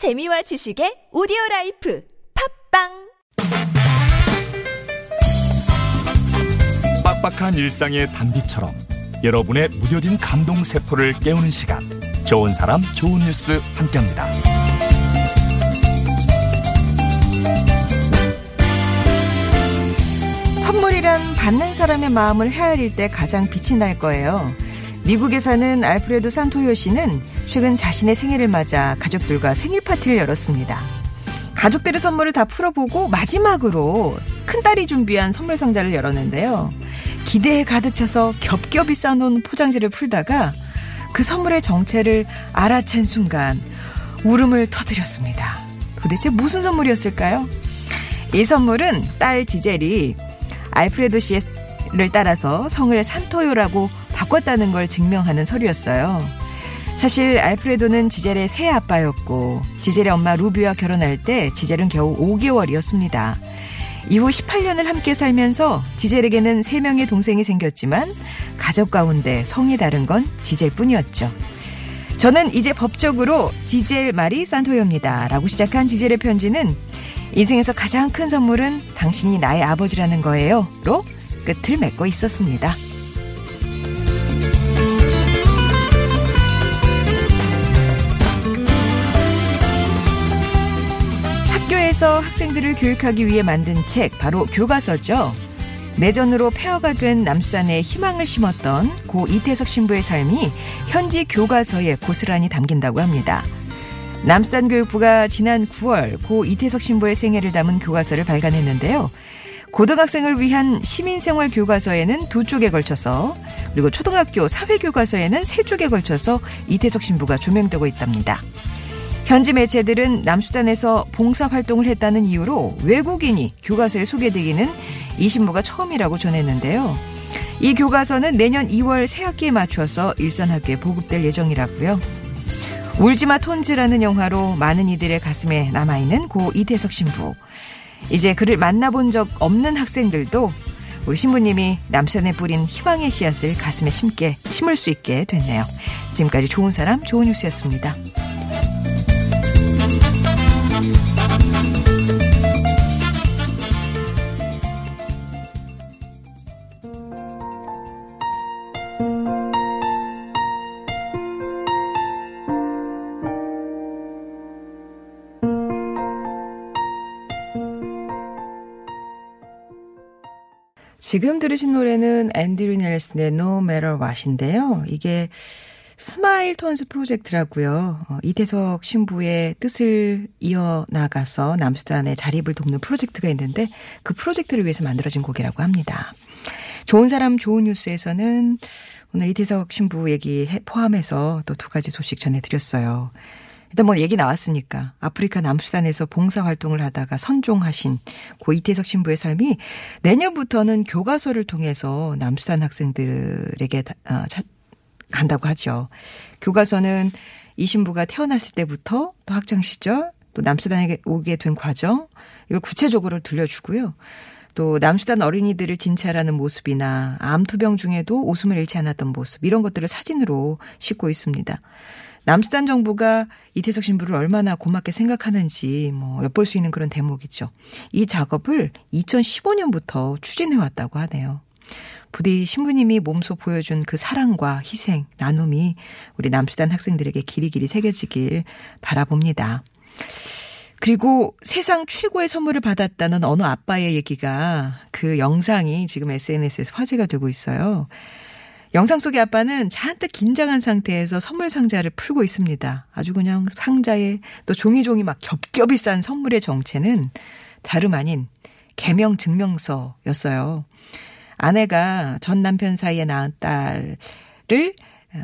재미와 지식의 오디오 라이프 팟빵 빡빡한 일상의 단비처럼 여러분의 무뎌진 감동 세포를 깨우는 시간 좋은 사람 좋은 뉴스 함께합니다. 선물이란 받는 사람의 마음을 헤아릴 때 가장 빛이 날 거예요. 미국에 사는 알프레도 산토요 씨는 최근 자신의 생일을 맞아 가족들과 생일 파티를 열었습니다. 가족들의 선물을 다 풀어보고 마지막으로 큰딸이 준비한 선물 상자를 열었는데요. 기대에 가득 차서 겹겹이 싸놓은 포장지를 풀다가 그 선물의 정체를 알아챈 순간 울음을 터뜨렸습니다. 도대체 무슨 선물이었을까요? 이 선물은 딸 지젤이 알프레도 씨를 따라서 성을 산토요라고 바꿨다는 걸 증명하는 서류였어요. 사실 알프레도는 지젤의 새 아빠였고 지젤의 엄마 루비와 결혼할 때 지젤은 겨우 5개월이었습니다. 이후 18년을 함께 살면서 지젤에게는 3명의 동생이 생겼지만 가족 가운데 성이 다른 건 지젤뿐이었죠. 저는 이제 법적으로 지젤 마리 산토요입니다. 라고 시작한 지젤의 편지는 인생에서 가장 큰 선물은 당신이 나의 아버지라는 거예요. 로 끝을 맺고 있었습니다. 학교에서 학생들을 교육하기 위해 만든 책, 바로 교과서죠. 내전으로 폐허가 된 남수단에 희망을 심었던 고 이태석 신부의 삶이 현지 교과서에 고스란히 담긴다고 합니다. 남수단 교육부가 지난 9월 고 이태석 신부의 생애를 담은 교과서를 발간했는데요. 고등학생을 위한 시민생활 교과서에는 두 쪽에 걸쳐서 그리고 초등학교 사회교과서에는 세 쪽에 걸쳐서 이태석 신부가 조명되고 있답니다. 현지 매체들은 남수단에서 봉사활동을 했다는 이유로 외국인이 교과서에 소개되기는 이 신부가 처음이라고 전했는데요. 이 교과서는 내년 2월 새학기에 맞춰서 일선학교에 보급될 예정이라고요. 울지마 톤즈라는 영화로 많은 이들의 가슴에 남아있는 고 이태석 신부. 이제 그를 만나본 적 없는 학생들도 우리 신부님이 남산에 뿌린 희망의 씨앗을 가슴에 심게 심을 수 있게 됐네요. 지금까지 좋은 사람 좋은 뉴스였습니다. 지금 들으신 노래는 앤드류 넬슨의 No Matter What인데요. 이게 Smile 톤즈 프로젝트라고요. 어, 이태석 신부의 뜻을 이어나가서 남수단의 자립을 돕는 프로젝트가 있는데 그 프로젝트를 위해서 만들어진 곡이라고 합니다. 좋은 사람 좋은 뉴스에서는 오늘 이태석 신부 얘기 포함해서 또 두 가지 소식 전해드렸어요. 일단 뭐 얘기 나왔으니까 아프리카 남수단에서 봉사 활동을 하다가 선종하신 고 이태석 신부의 삶이 내년부터는 교과서를 통해서 남수단 학생들에게 어, 간다고 하죠. 교과서는 이 신부가 태어났을 때부터 또 학창 시절 또 남수단에 오게 된 과정 이걸 구체적으로 들려주고요. 또 남수단 어린이들을 진찰하는 모습이나 암투병 중에도 웃음을 잃지 않았던 모습 이런 것들을 사진으로 싣고 있습니다. 남수단 정부가 이태석 신부를 얼마나 고맙게 생각하는지 뭐 엿볼 수 있는 그런 대목이죠. 이 작업을 2015년부터 추진해 왔다고 하네요. 부디 신부님이 몸소 보여준 그 사랑과 희생, 나눔이 우리 남수단 학생들에게 길이길이 새겨지길 바라봅니다. 그리고 세상 최고의 선물을 받았다는 어느 아빠의 얘기가 그 영상이 지금 SNS에서 화제가 되고 있어요. 영상 속의 아빠는 잔뜩 긴장한 상태에서 선물 상자를 풀고 있습니다. 아주 그냥 상자에 또 종이종이 막 겹겹이 싼 선물의 정체는 다름 아닌 개명 증명서였어요. 아내가 전 남편 사이에 낳은 딸을 어,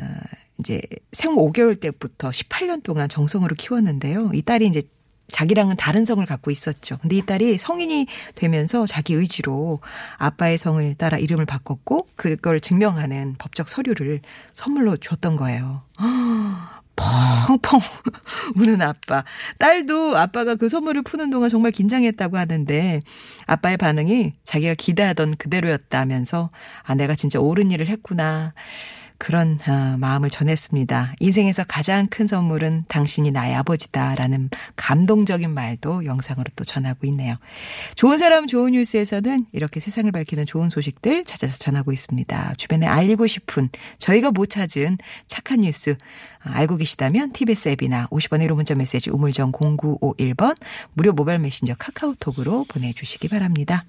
이제 생후 5개월 때부터 18년 동안 정성으로 키웠는데요. 이 딸이 이제 자기랑은 다른 성을 갖고 있었죠. 근데 이 딸이 성인이 되면서 자기 의지로 아빠의 성을 따라 이름을 바꿨고 그걸 증명하는 법적 서류를 선물로 줬던 거예요. 펑펑 우는 아빠. 딸도 아빠가 그 선물을 푸는 동안 정말 긴장했다고 하는데 아빠의 반응이 자기가 기대하던 그대로였다면서 아, 내가 진짜 옳은 일을 했구나. 그런 어, 마음을 전했습니다. 인생에서 가장 큰 선물은 당신이 나의 아버지다라는 감동적인 말도 영상으로 또 전하고 있네요. 좋은 사람 좋은 뉴스에서는 이렇게 세상을 밝히는 좋은 소식들 찾아서 전하고 있습니다. 주변에 알리고 싶은 저희가 못 찾은 착한 뉴스 어, 알고 계시다면 TBS 앱이나 50원의 1호 문자 메시지 우물정 0951번 무료 모바일 메신저 카카오톡으로 보내주시기 바랍니다.